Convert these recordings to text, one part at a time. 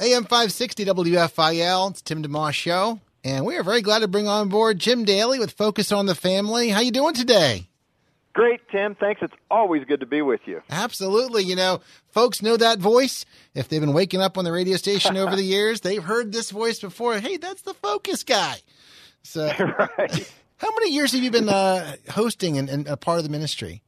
AM 560 WFIL. It's Tim DeMoss Show. And we are very glad to bring on board Jim Daly with Focus on the Family. How you doing today? Great, Tim. Thanks. It's always good to be with you. Absolutely. You know, folks know that voice. If they've been waking up on the radio station over the years, they've heard this voice before. Hey, that's the Focus guy. So, right. how many years have you been uh, hosting and, and a part of the ministry?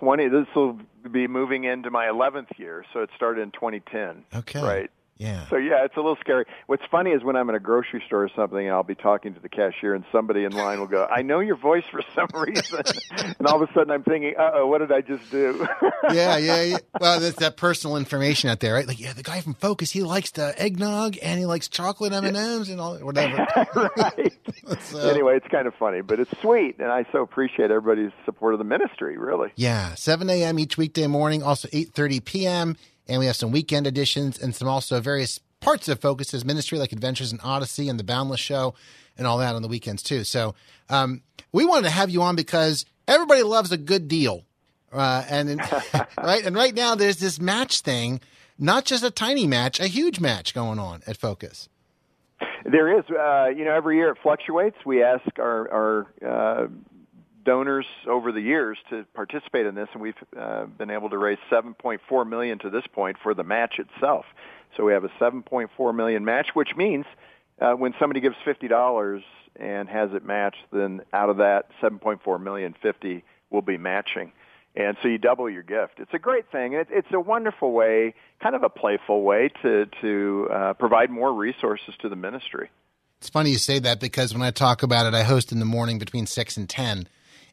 20. This will be moving into my 11th year, so it started in 2010. Okay. Right. Yeah. So yeah, it's a little scary. What's funny is when I'm in a grocery store or something, and I'll be talking to the cashier, and somebody in line will go, "I know your voice for some reason," and all of a sudden I'm thinking, "Uh oh, what did I just do?" yeah, yeah, yeah. Well, that's that personal information out there, right? Like, yeah, the guy from Focus, he likes the eggnog and he likes chocolate M and M's and all whatever. right. so, anyway, it's kind of funny, but it's sweet, and I so appreciate everybody's support of the ministry. Really. Yeah, 7 a.m. each weekday morning, also 8:30 p.m and we have some weekend editions and some also various parts of Focus's ministry, like Adventures in Odyssey and the Boundless Show, and all that on the weekends too. So um, we wanted to have you on because everybody loves a good deal, uh, and right and right now there's this match thing, not just a tiny match, a huge match going on at Focus. There is, uh, you know, every year it fluctuates. We ask our, our uh, donors over the years to participate in this, and we've uh, been able to raise 7.4 million to this point for the match itself. So we have a 7.4 million match, which means uh, when somebody gives fifty dollars and has it matched, then out of that 7.4 million, 50 will be matching. And so you double your gift. It's a great thing. It, it's a wonderful way, kind of a playful way to to uh, provide more resources to the ministry. It's funny you say that because when I talk about it, I host in the morning between six and ten,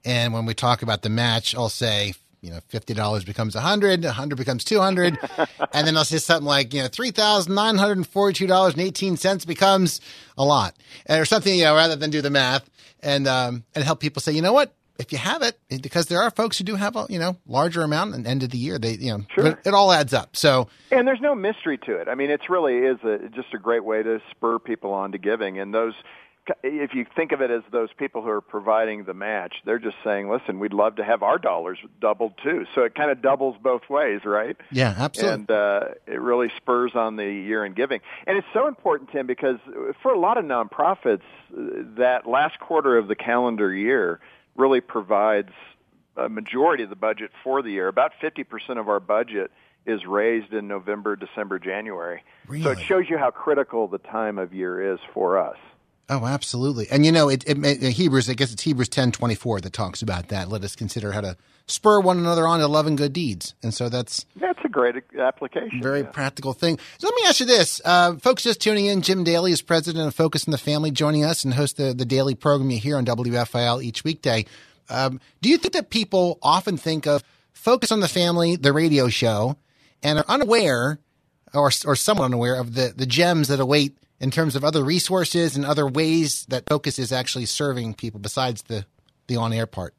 and when we talk about the match, I'll say, you know, fifty dollars becomes a hundred, a hundred becomes two hundred, and then I'll say something like, you know, three thousand nine hundred and forty-two dollars and eighteen cents becomes a lot, or something, you know, rather than do the math and um, and help people say, you know what, if you have it, because there are folks who do have a you know larger amount at the end of the year, they you know sure. it all adds up. So and there's no mystery to it. I mean, it's really is a, just a great way to spur people on to giving, and those if you think of it as those people who are providing the match, they're just saying, "Listen, we'd love to have our dollars doubled too." So it kind of doubles both ways, right? Yeah, absolutely. And uh, it really spurs on the year-end giving, and it's so important, Tim, because for a lot of nonprofits, that last quarter of the calendar year really provides a majority of the budget for the year. About fifty percent of our budget is raised in November, December, January. Really? So it shows you how critical the time of year is for us. Oh, absolutely. And you know, it, it, it, Hebrews, I guess it's Hebrews ten twenty four that talks about that. Let us consider how to spur one another on to love and good deeds. And so that's that's a great application. Very yeah. practical thing. So let me ask you this, uh, folks, just tuning in. Jim Daly is president of Focus on the Family, joining us and host the the daily program you hear on WFIL each weekday. Um, do you think that people often think of Focus on the Family, the radio show, and are unaware, or or somewhat unaware of the the gems that await in terms of other resources and other ways that Focus is actually serving people besides the, the on air part?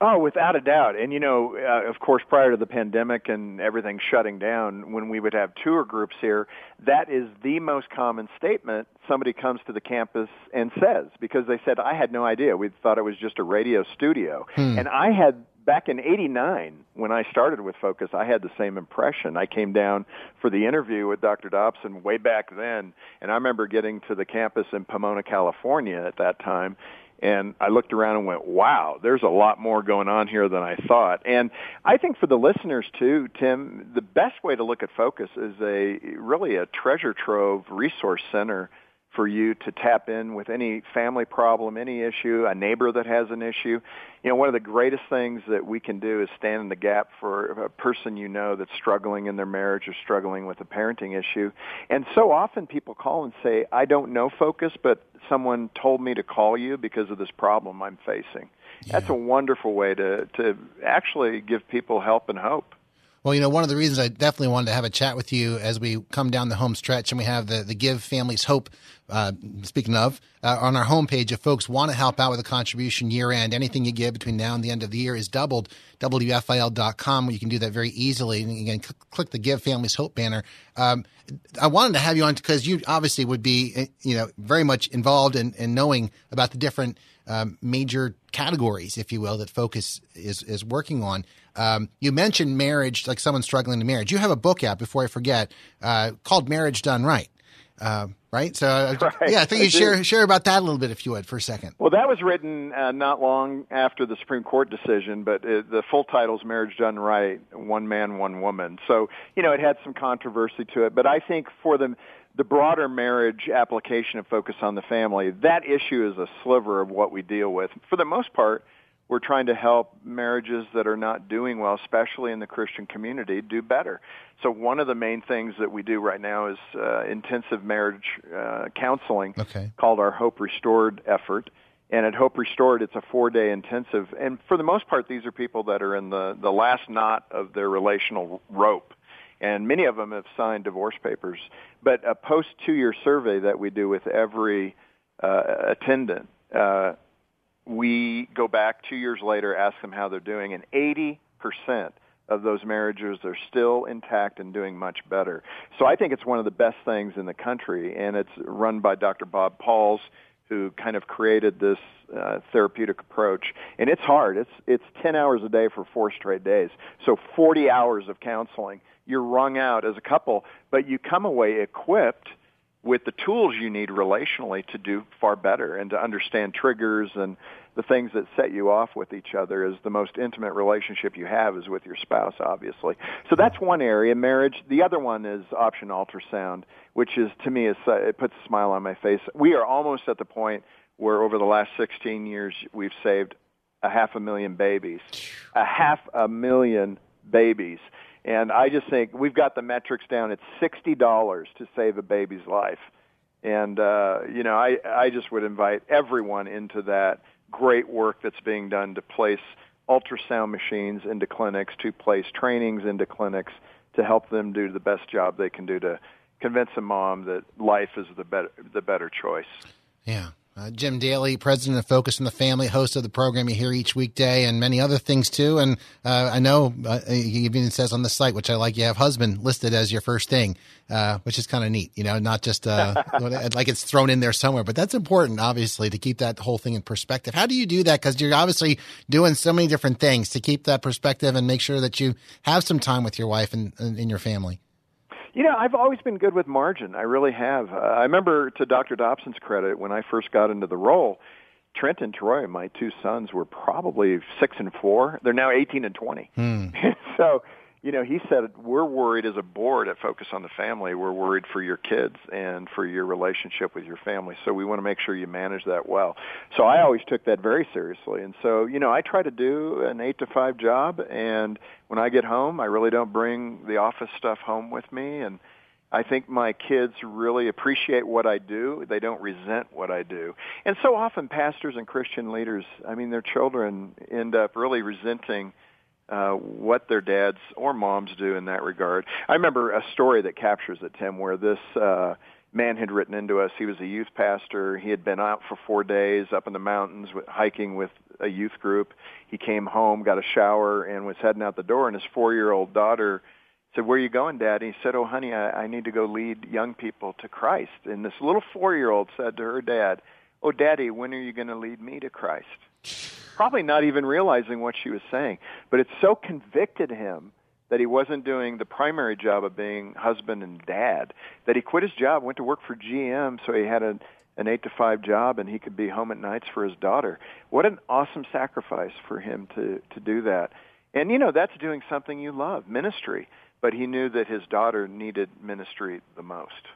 Oh, without a doubt. And you know, uh, of course, prior to the pandemic and everything shutting down, when we would have tour groups here, that is the most common statement somebody comes to the campus and says because they said, "I had no idea. We thought it was just a radio studio." Hmm. And I had back in 89 when I started with Focus, I had the same impression. I came down for the interview with Dr. Dobson way back then, and I remember getting to the campus in Pomona, California at that time, and I looked around and went, "Wow, there's a lot more going on here than I thought." And I think for the listeners too, Tim, the best way to look at Focus is a really a treasure trove resource center for you to tap in with any family problem, any issue, a neighbor that has an issue. You know, one of the greatest things that we can do is stand in the gap for a person you know that's struggling in their marriage or struggling with a parenting issue. And so often people call and say, I don't know focus, but someone told me to call you because of this problem I'm facing. Yeah. That's a wonderful way to, to actually give people help and hope. Well, you know, one of the reasons I definitely wanted to have a chat with you as we come down the home stretch and we have the, the Give Families Hope, uh, speaking of, uh, on our homepage. If folks want to help out with a contribution year end, anything you give between now and the end of the year is doubled. WFIL.com, you can do that very easily. And again, cl- click the Give Families Hope banner. Um, I wanted to have you on because you obviously would be, eh, you know, very much involved in, in knowing about the different um, major categories, if you will, that Focus is is working on. Um, you mentioned marriage, like someone struggling in marriage. You have a book out, before I forget, uh, called "Marriage Done Right." Uh, right? So, uh, right. yeah, I think you share share about that a little bit, if you would, for a second. Well, that was written uh, not long after the Supreme Court decision, but it, the full title is "Marriage Done Right: One Man, One Woman." So, you know, it had some controversy to it, but I think for the the broader marriage application of focus on the family, that issue is a sliver of what we deal with. For the most part, we're trying to help marriages that are not doing well, especially in the Christian community, do better. So one of the main things that we do right now is uh, intensive marriage uh, counseling Okay. called our Hope Restored effort. And at Hope Restored, it's a four-day intensive. And for the most part, these are people that are in the, the last knot of their relational rope. And many of them have signed divorce papers. But a post two-year survey that we do with every uh, attendant uh, we go back two years later, ask them how they're doing, and 80% of those marriages are still intact and doing much better. So I think it's one of the best things in the country, and it's run by Dr. Bob Pauls, who kind of created this uh, therapeutic approach. And it's hard. It's it's 10 hours a day for four straight days. So 40 hours of counseling. You're wrung out as a couple, but you come away equipped with the tools you need relationally to do far better and to understand triggers and the things that set you off with each other is the most intimate relationship you have is with your spouse obviously. So that's one area marriage. The other one is option ultrasound which is to me is uh, it puts a smile on my face. We are almost at the point where over the last 16 years we've saved a half a million babies. A half a million babies and I just think we've got the metrics down. It's sixty dollars to save a baby's life, and uh, you know I I just would invite everyone into that great work that's being done to place ultrasound machines into clinics, to place trainings into clinics, to help them do the best job they can do to convince a mom that life is the better the better choice. Yeah. Uh, Jim Daly, president of Focus on the Family, host of the program you hear each weekday, and many other things too. And uh, I know uh, he even says on the site, which I like, you have husband listed as your first thing, uh, which is kind of neat. You know, not just uh, like it's thrown in there somewhere, but that's important, obviously, to keep that whole thing in perspective. How do you do that? Because you're obviously doing so many different things to keep that perspective and make sure that you have some time with your wife and in your family. You know, I've always been good with margin. I really have. Uh, I remember, to Dr. Dobson's credit, when I first got into the role, Trent and Troy, my two sons, were probably six and four. They're now eighteen and twenty. Hmm. so, you know, he said we're worried as a board at Focus on the Family. We're worried for your kids and for your relationship with your family. So we want to make sure you manage that well. So I always took that very seriously. And so, you know, I try to do an eight to five job. And when I get home, I really don't bring the office stuff home with me. And I think my kids really appreciate what I do. They don't resent what I do. And so often pastors and Christian leaders, I mean, their children end up really resenting uh, what their dads or moms do in that regard. I remember a story that captures it, Tim, where this uh, man had written into us. He was a youth pastor. He had been out for four days up in the mountains with, hiking with a youth group. He came home, got a shower, and was heading out the door. And his four-year-old daughter said, "Where are you going, Dad?" And he said, "Oh, honey, I, I need to go lead young people to Christ." And this little four-year-old said to her dad, "Oh, Daddy, when are you going to lead me to Christ?" Probably not even realizing what she was saying, but it so convicted him that he wasn't doing the primary job of being husband and dad that he quit his job, went to work for GM, so he had a an eight to five job and he could be home at nights for his daughter. What an awesome sacrifice for him to to do that. And you know, that's doing something you love, ministry. But he knew that his daughter needed ministry the most.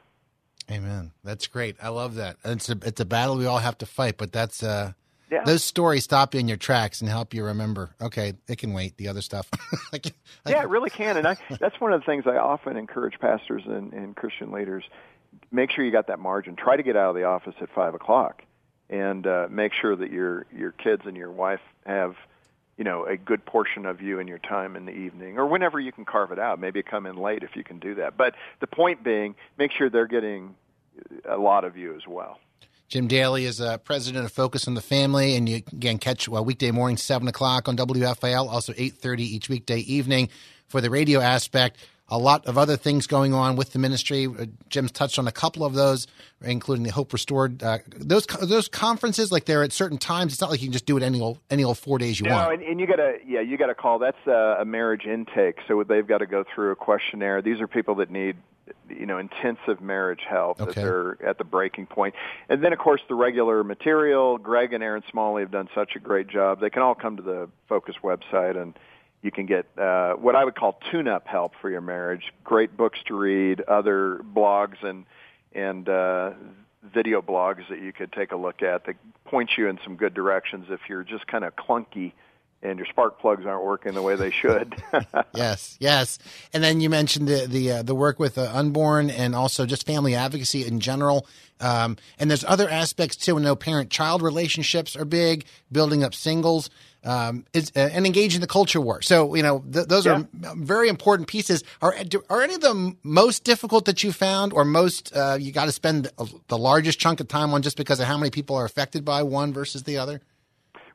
Amen. That's great. I love that. It's a it's a battle we all have to fight, but that's uh Yeah. those stories stop you in your tracks and help you remember. Okay, it can wait. The other stuff. like, yeah, it really can. And I, that's one of the things I often encourage pastors and, and Christian leaders. Make sure you got that margin. Try to get out of the office at five o'clock, and uh, make sure that your your kids and your wife have you know a good portion of you and your time in the evening or whenever you can carve it out maybe come in late if you can do that but the point being make sure they're getting a lot of you as well Jim Daly is uh, president of Focus on the Family, and you again catch well, weekday morning seven o'clock on WFIL, also eight thirty each weekday evening for the radio aspect a lot of other things going on with the ministry. Uh, Jim's touched on a couple of those, including the Hope Restored. Uh, those those conferences, like they're at certain times. It's not like you can just do it any old any old four days you no, want. and, and you got to yeah, you got to call. That's a, a marriage intake, so they've got to go through a questionnaire. These are people that need you know intensive marriage help okay. that they're at the breaking point and then of course the regular material greg and erin smalley have done such a great job they can all come to the focus website and you can get uh, what I would call tune-up help for your marriage. Great books to read, other blogs and and uh, video blogs that you could take a look at that point you in some good directions if you're just kind of clunky and your spark plugs aren't working the way they should. yes, yes. And then you mentioned the the uh, the work with uh, unborn and also just family advocacy in general. Um, and there's other aspects too. I know parent-child relationships are big, building up singles um, is, uh, and engaging the culture war. So you know th- those yeah. are very important pieces. Are are any of them most difficult that you found, or most uh, you got to spend the largest chunk of time on just because of how many people are affected by one versus the other?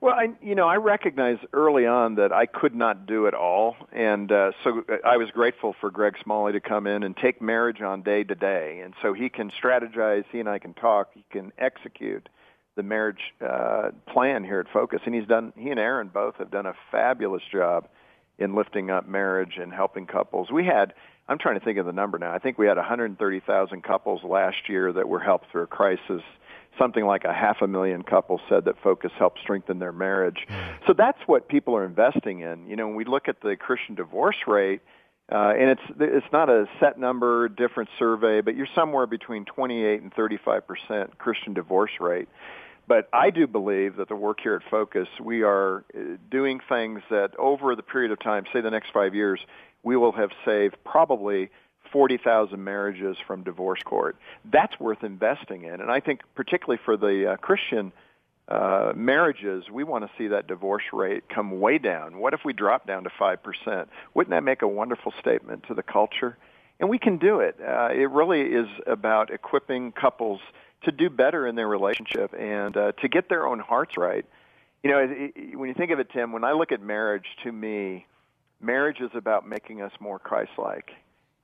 Well, I, you know, I recognized early on that I could not do it all, and uh, so I was grateful for Greg Smalley to come in and take marriage on day to day, and so he can strategize, he and I can talk, he can execute the marriage uh, plan here at Focus, and he's done. He and Erin both have done a fabulous job in lifting up marriage and helping couples. We had. I'm trying to think of the number now. I think we had 130,000 couples last year that were helped through a crisis. Something like a half a million couples said that Focus helped strengthen their marriage. Hmm. So that's what people are investing in. You know, when we look at the Christian divorce rate, uh, and it's it's not a set number, different survey, but you're somewhere between 28 and 35 percent Christian divorce rate. But I do believe that the work here at Focus, we are uh, doing things that over the period of time, say the next five years, we will have saved probably 40,000 marriages from divorce court. That's worth investing in. And I think particularly for the uh, Christian uh, marriages, we want to see that divorce rate come way down. What if we drop down to 5%? Wouldn't that make a wonderful statement to the culture? And we can do it. Uh, it really is about equipping couples – to do better in their relationship and uh, to get their own hearts right. You know, it, it, when you think of it, Tim, when I look at marriage, to me, marriage is about making us more Christ-like,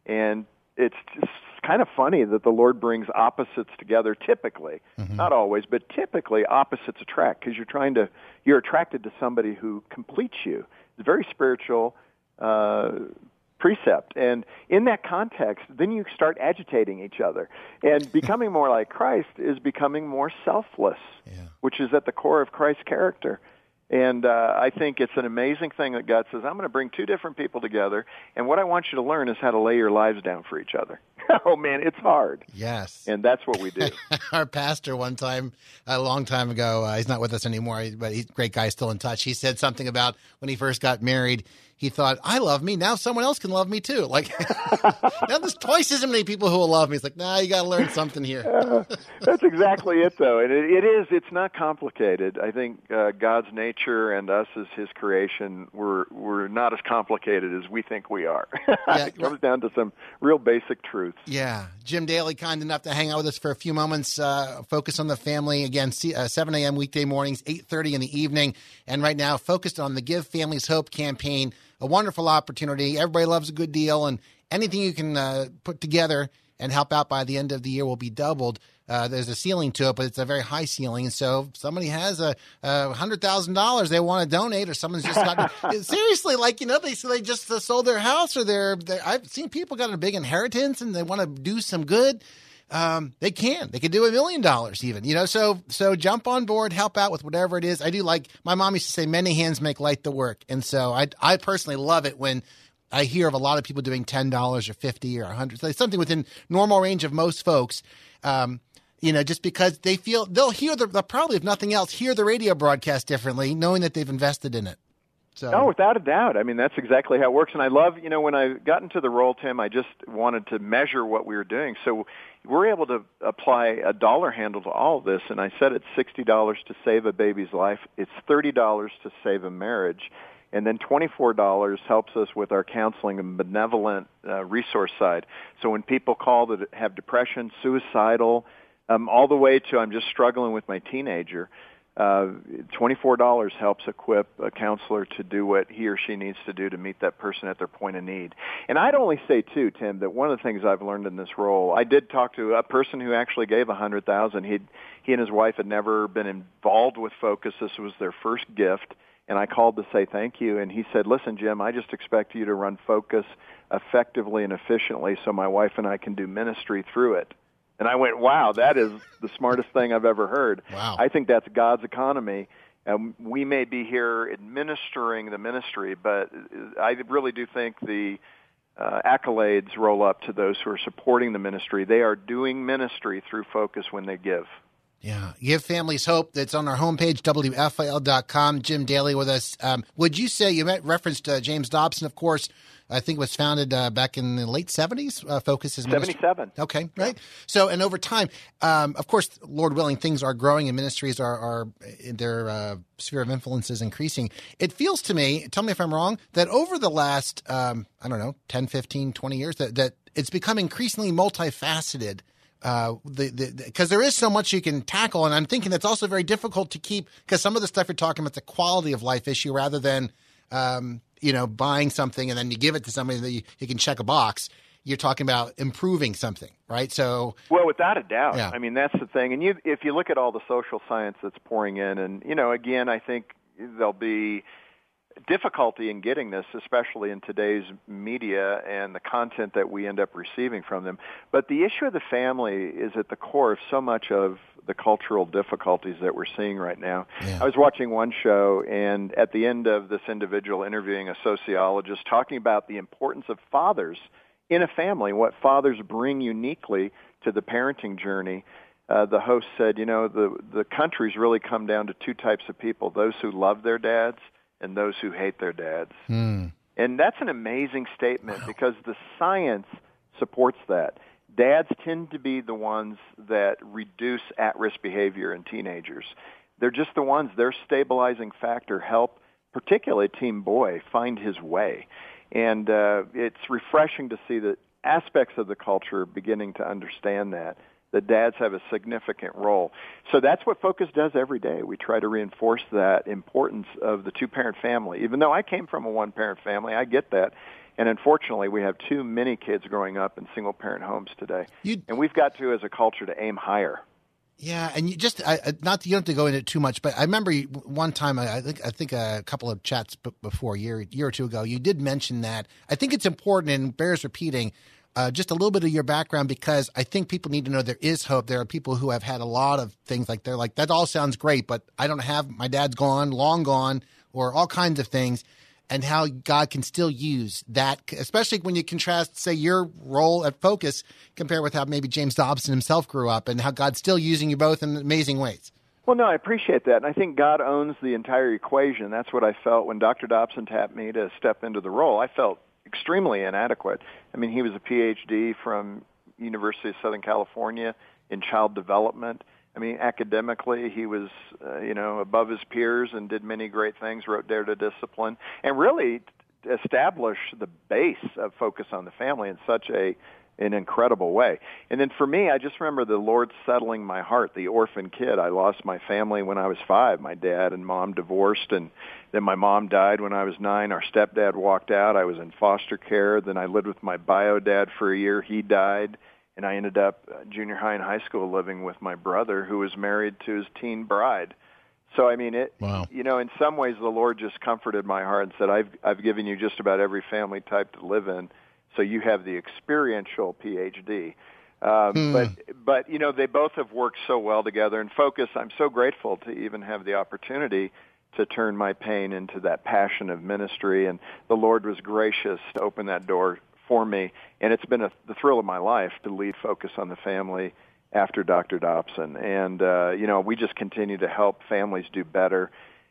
and it's just kind of funny that the Lord brings opposites together. Typically, mm-hmm. not always, but typically, opposites attract because you're trying to you're attracted to somebody who completes you. It's very spiritual. Uh, precept. And in that context, then you start agitating each other. And becoming more like Christ is becoming more selfless, yeah. which is at the core of Christ's character. And uh, I think it's an amazing thing that God says, I'm going to bring two different people together, and what I want you to learn is how to lay your lives down for each other. oh, man, it's hard. Yes. And that's what we do. Our pastor, one time, a long time ago, uh, he's not with us anymore, but he's a great guy, still in touch. He said something about when he first got married, he thought, I love me. Now someone else can love me too. Like, now there's twice as many people who will love me. It's like, nah, you got to learn something here. uh, that's exactly it, though. And it, it is, it's not complicated. I think uh, God's nature and us as his creation, we're, we're not as complicated as we think we are. Yeah, it comes down to some real basic truths. Yeah. Jim Daly, kind enough to hang out with us for a few moments. Uh, focus on the family. Again, uh, 7 a.m. weekday mornings, 8.30 in the evening. And right now, focused on the Give Families Hope campaign a wonderful opportunity. Everybody loves a good deal, and anything you can uh, put together and help out by the end of the year will be doubled. Uh, there's a ceiling to it, but it's a very high ceiling. And so if somebody has a, a hundred thousand dollars they want to donate, or someone's just got seriously, like you know, they they just uh, sold their house, or they're, they're I've seen people got a big inheritance and they want to do some good um, they can. They can do a million dollars even. You know, so so jump on board, help out with whatever it is. I do like my mom used to say, "Many hands make light the work," and so I I personally love it when. I hear of a lot of people doing ten dollars or fifty or a hundred, so something within normal range of most folks. Um, you know, just because they feel they'll hear the they'll probably, if nothing else, hear the radio broadcast differently, knowing that they've invested in it. So. Oh, without a doubt. I mean, that's exactly how it works. And I love, you know, when I got into the role, Tim, I just wanted to measure what we were doing. So we're able to apply a dollar handle to all of this. And I said it's $60 to save a baby's life. It's $30 to save a marriage. And then $24 helps us with our counseling and benevolent uh, resource side. So when people call that have depression, suicidal, um, all the way to I'm just struggling with my teenager, uh, $24 helps equip a counselor to do what he or she needs to do to meet that person at their point of need. And I'd only say too, Tim, that one of the things I've learned in this role, I did talk to a person who actually gave a hundred thousand. He he and his wife had never been involved with Focus. This was their first gift. And I called to say thank you, and he said, "Listen, Jim, I just expect you to run Focus effectively and efficiently, so my wife and I can do ministry through it." And I went, wow, that is the smartest thing I've ever heard. Wow. I think that's God's economy. And we may be here administering the ministry, but I really do think the uh, accolades roll up to those who are supporting the ministry. They are doing ministry through Focus when they give. Yeah. Give Families Hope. That's on our homepage, WFIL.com. Jim Daly with us. Um, would you say, you referenced uh, James Dobson, of course, I think it was founded uh, back in the late 70s. Uh, Focus is 77. Okay, right. Yeah. So, and over time, um, of course, Lord willing, things are growing and ministries are, are their uh, sphere of influence is increasing. It feels to me, tell me if I'm wrong, that over the last, um, I don't know, 10, 15, 20 years, that, that it's become increasingly multifaceted uh, the because the, there is so much you can tackle, and I'm thinking that's also very difficult to keep because some of the stuff you're talking about the quality of life issue rather than um, you know, buying something and then you give it to somebody that you, you can check a box. You're talking about improving something, right? So, well, without a doubt. Yeah. I mean, that's the thing. And you, if you look at all the social science that's pouring in, and you know, again, I think there'll be difficulty in getting this, especially in today's media and the content that we end up receiving from them. But the issue of the family is at the core of so much of the cultural difficulties that we're seeing right now. Yeah. I was watching one show, and at the end of this individual interviewing a sociologist talking about the importance of fathers in a family, what fathers bring uniquely to the parenting journey. Uh, the host said, you know, the the country's really come down to two types of people: those who love their dads and those who hate their dads. Mm. And that's an amazing statement wow. because the science supports that dads tend to be the ones that reduce at-risk behavior in teenagers. They're just the ones, their stabilizing factor help particularly teen boy find his way. And uh, it's refreshing to see that aspects of the culture beginning to understand that that dads have a significant role. So that's what Focus does every day. We try to reinforce that importance of the two-parent family. Even though I came from a one-parent family, I get that. And unfortunately, we have too many kids growing up in single parent homes today. You, and we've got to, as a culture, to aim higher. Yeah, and you just I, not you don't have to go into it too much, but I remember one time I think I think a couple of chats before a year year or two ago, you did mention that. I think it's important and bears repeating. Uh, just a little bit of your background because I think people need to know there is hope. There are people who have had a lot of things like they're like that all sounds great, but I don't have my dad's gone, long gone, or all kinds of things and how God can still use that, especially when you contrast, say, your role at Focus compared with how maybe James Dobson himself grew up and how God's still using you both in amazing ways. Well, no, I appreciate that. And I think God owns the entire equation. That's what I felt when Dr. Dobson tapped me to step into the role. I felt extremely inadequate. I mean, he was a PhD from University of Southern California in child development. I mean, academically, he was, uh, you know, above his peers and did many great things. Wrote Dare to Discipline, and really established the base of focus on the family in such a an incredible way. And then for me, I just remember the Lord settling my heart. The orphan kid. I lost my family when I was five. My dad and mom divorced, and then my mom died when I was nine. Our stepdad walked out. I was in foster care. Then I lived with my bio dad for a year. He died and I ended up uh, junior high and high school living with my brother who was married to his teen bride. So I mean it wow. you know in some ways the Lord just comforted my heart and said I've I've given you just about every family type to live in so you have the experiential PhD. Um, hmm. But but you know they both have worked so well together and focus. I'm so grateful to even have the opportunity to turn my pain into that passion of ministry, and the Lord was gracious to open that door for me, and it's been a, the thrill of my life to lead Focus on the Family after Dr. Dobson. And uh, you know, we just continue to help families do better.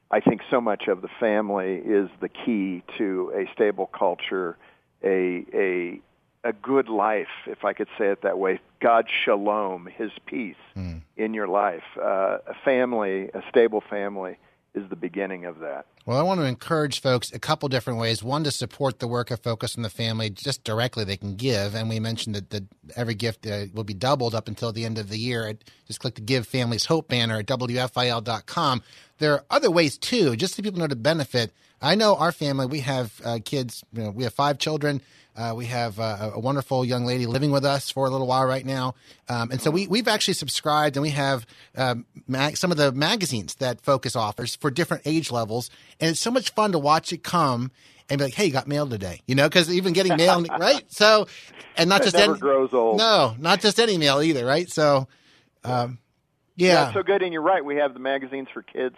I think so much of the family is the key to a stable culture, a a a good life, if I could say it that way. God shalom, His peace mm. in your life. Uh, a family, a stable family, is the beginning of that. Well, I want to encourage folks a couple different ways. One, to support the work of Focus on the Family just directly, they can give. And we mentioned that, that every gift uh, will be doubled up until the end of the year. Just click the Give Families Hope banner at WFIL.com. There are other ways too, just so people know the benefit. I know our family, we have uh, kids, you know, we have five children. Uh, we have uh, a wonderful young lady living with us for a little while right now, um, and so we we've actually subscribed and we have um, mag- some of the magazines that Focus offers for different age levels, and it's so much fun to watch it come and be like, "Hey, you got mail today," you know, because even getting mail, right? So, and not it just never any, grows old. No, not just any mail either, right? So, um, yeah. yeah, so good. And you're right. We have the magazines for kids,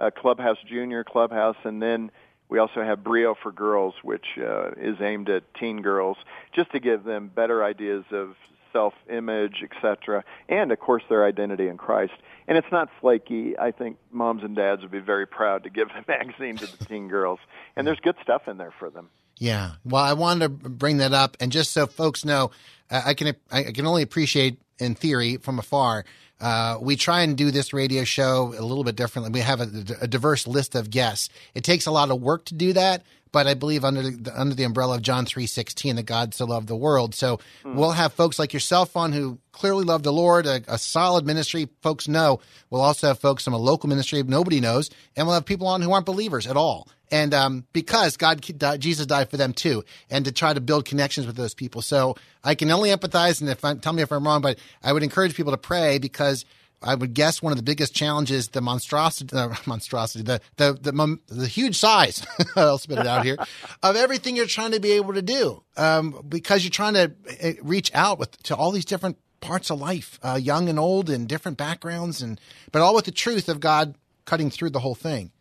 uh, Clubhouse Junior, Clubhouse, and then we also have Brio for Girls, which uh, is aimed at teen girls, just to give them better ideas of self-image, etc., and of course their identity in Christ. And it's not flaky. I think moms and dads would be very proud to give the magazine to the teen girls, and there's good stuff in there for them. Yeah. Well, I wanted to bring that up, and just so folks know, I can I can only appreciate in theory from afar uh, we try and do this radio show a little bit differently. We have a, a, diverse list of guests. It takes a lot of work to do that, but I believe under the, under the umbrella of John three sixteen that God so loved the world. So mm. we'll have folks like yourself on who clearly love the Lord, a, a, solid ministry folks know. We'll also have folks from a local ministry nobody knows, and we'll have people on who aren't believers at all. And um, because God, Jesus died for them too, and to try to build connections with those people. So I can only empathize, and if I, tell me if I'm wrong, but I would encourage people to pray because I would guess one of the biggest challenges, the monstrosity, uh, monstrosity, the the the, the huge size. I'll spit it out here of everything you're trying to be able to do, um, because you're trying to uh, reach out with to all these different parts of life, uh, young and old, and different backgrounds, and but all with the truth of God cutting through the whole thing.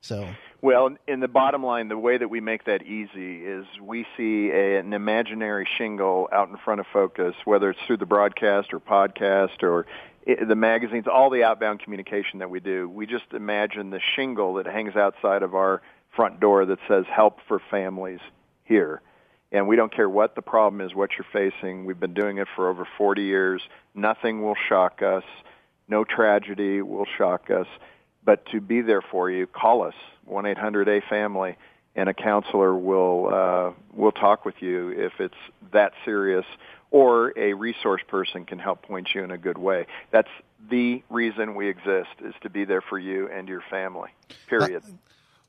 So. Well, in the bottom line, the way that we make that easy is we see a, an imaginary shingle out in front of Focus, whether it's through the broadcast or podcast or the magazines, all the outbound communication that we do, we just imagine the shingle that hangs outside of our front door that says help for families here. And we don't care what the problem is, what you're facing. We've been doing it for over 40 years. Nothing will shock us. No tragedy will shock us. But to be there for you, call us, 1-800-A-FAMILY, and a counselor will, uh, will talk with you if it's that serious or a resource person can help point you in a good way. That's the reason we exist is to be there for you and your family. Period. Uh,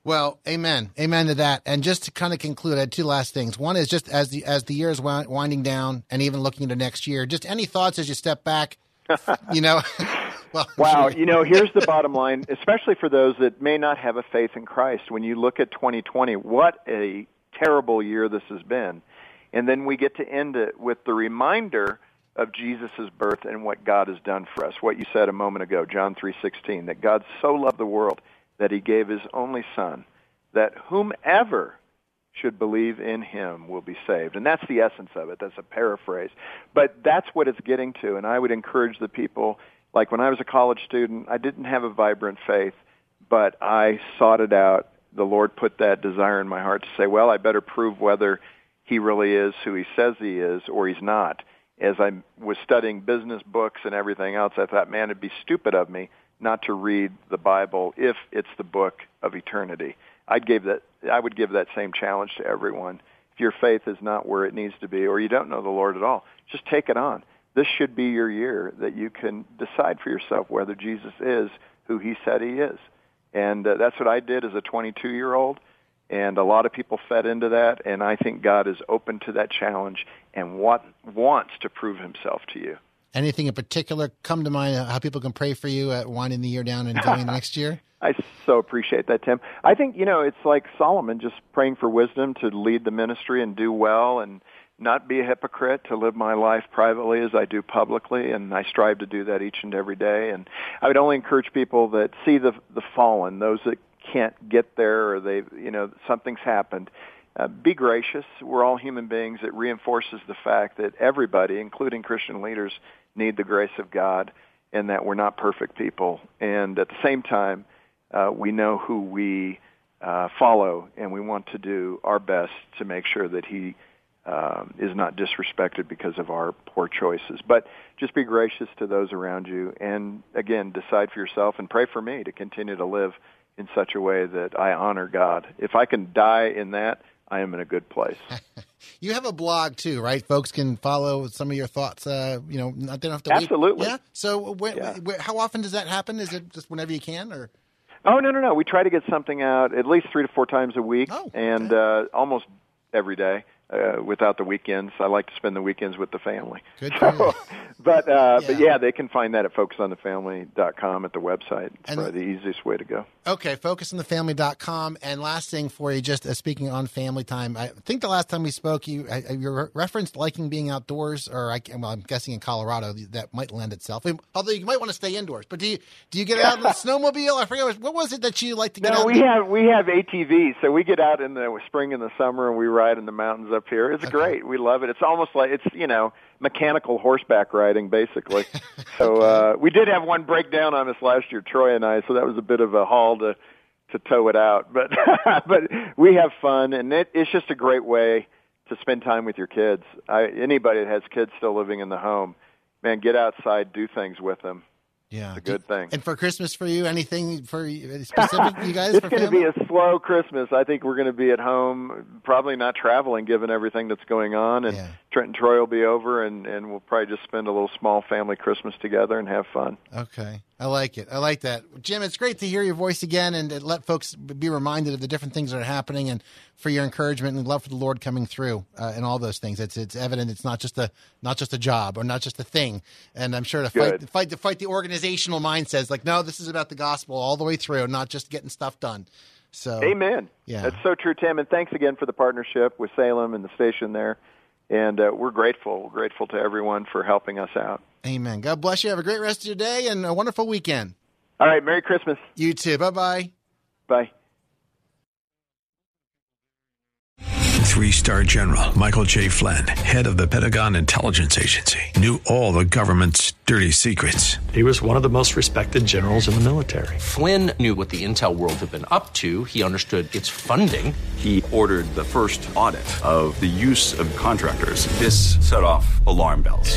well, amen, amen to that. And just to kind of conclude, I had two last things. One is just as the as the year is winding down, and even looking into next year. Just any thoughts as you step back? you know. well, wow, you know, here's the bottom line, especially for those that may not have a faith in Christ. When you look at 2020, what a terrible year this has been. And then we get to end it with the reminder of Jesus' birth and what God has done for us. What you said a moment ago, John 3:16, that God so loved the world that he gave his only son that whomever should believe in him will be saved. And that's the essence of it. That's a paraphrase. But that's what it's getting to. And I would encourage the people, like when I was a college student, I didn't have a vibrant faith, but I sought it out. The Lord put that desire in my heart to say, well, I better prove whether he really is who he says he is or he's not. As I was studying business books and everything else, I thought, man, it'd be stupid of me not to read the Bible if it's the book of eternity. I'd give that I would give that same challenge to everyone. If your faith is not where it needs to be or you don't know the Lord at all, just take it on. This should be your year that you can decide for yourself whether Jesus is who he said he is. And uh, that's what I did as a 22-year-old and a lot of people fed into that and i think god is open to that challenge and what wants to prove himself to you. Anything in particular come to mind how people can pray for you at winding the year down and going next year? I so appreciate that tim. I think you know it's like solomon just praying for wisdom to lead the ministry and do well and not be a hypocrite, to live my life privately as I do publicly, and I strive to do that each and every day. And I would only encourage people that see the the fallen, those that can't get there or they you know something's happened. Uh, be gracious. We're all human beings. It reinforces the fact that everybody including christian leaders need the grace of god and that we're not perfect people. And at the same time uh, we know who we uh, follow, and we want to do our best to make sure that he um, is not disrespected because of our poor choices. But just be gracious to those around you, and again, decide for yourself and pray for me to continue to live in such a way that I honor God. If I can die in that, I am in a good place. you have a blog too, right? Folks can follow some of your thoughts. Uh, you know, they don't have to absolutely. Wait. Yeah. So, wh- yeah. Wh- how often does that happen? Is it just whenever you can, or? Oh no no no! We try to get something out at least three to four times a week, oh, and uh, almost every day uh, without the weekends. I like to spend the weekends with the family. Good. So, but uh, yeah. but yeah, they can find that at focusonthefamily.com at the website. It's and, probably the easiest way to go. Okay, focusonthefamily.com. And last thing for you, just uh, speaking on family time, I think the last time we spoke, you you referenced liking being outdoors, or I, well, I'm guessing in Colorado that might lend itself. Although you might want to stay indoors. But do you do you get out in the snowmobile? I forget what was it that you like to get no, out. we have we have ATVs, so we get out in the spring and the summer, and we ride in the mountains up here. It's okay. great. We love it. It's almost like it's you know mechanical horseback riding, basically. so uh, we did have one breakdown on us last year, Troy and I. So that was a bit of a haul to to tow it out. But but we have fun, and it, it's just a great way to spend time with your kids. I, anybody that has kids still living in the home, man, get outside, do things with them. Yeah, it's a good thing. And for Christmas for you, anything for specific you guys? it's going to be a slow Christmas. I think we're going to be at home, probably not traveling, given everything that's going on. And yeah. Trent and Troy will be over, and and we'll probably just spend a little small family Christmas together and have fun. Okay, I like it. I like that, Jim. It's great to hear your voice again, and let folks be reminded of the different things that are happening, and for your encouragement and love for the Lord coming through, uh, and all those things. It's it's evident. It's not just a not just a job or not just a thing. And I'm sure to fight Good. fight to fight the organizational mindset. Like, no, this is about the gospel all the way through, not just getting stuff done. So, Amen. Yeah, that's so true, Tim. And thanks again for the partnership with Salem and the station there. And uh, we're grateful. We're grateful to everyone for helping us out. Amen. God bless you. Have a great rest of your day and a wonderful weekend. All right. Merry Christmas. You too. Bye bye. Bye. Three star general Michael J. Flynn, head of the Pentagon Intelligence Agency, knew all the government's dirty secrets. He was one of the most respected generals in the military. Flynn knew what the intel world had been up to, he understood its funding. He ordered the first audit of the use of contractors. This set off alarm bells.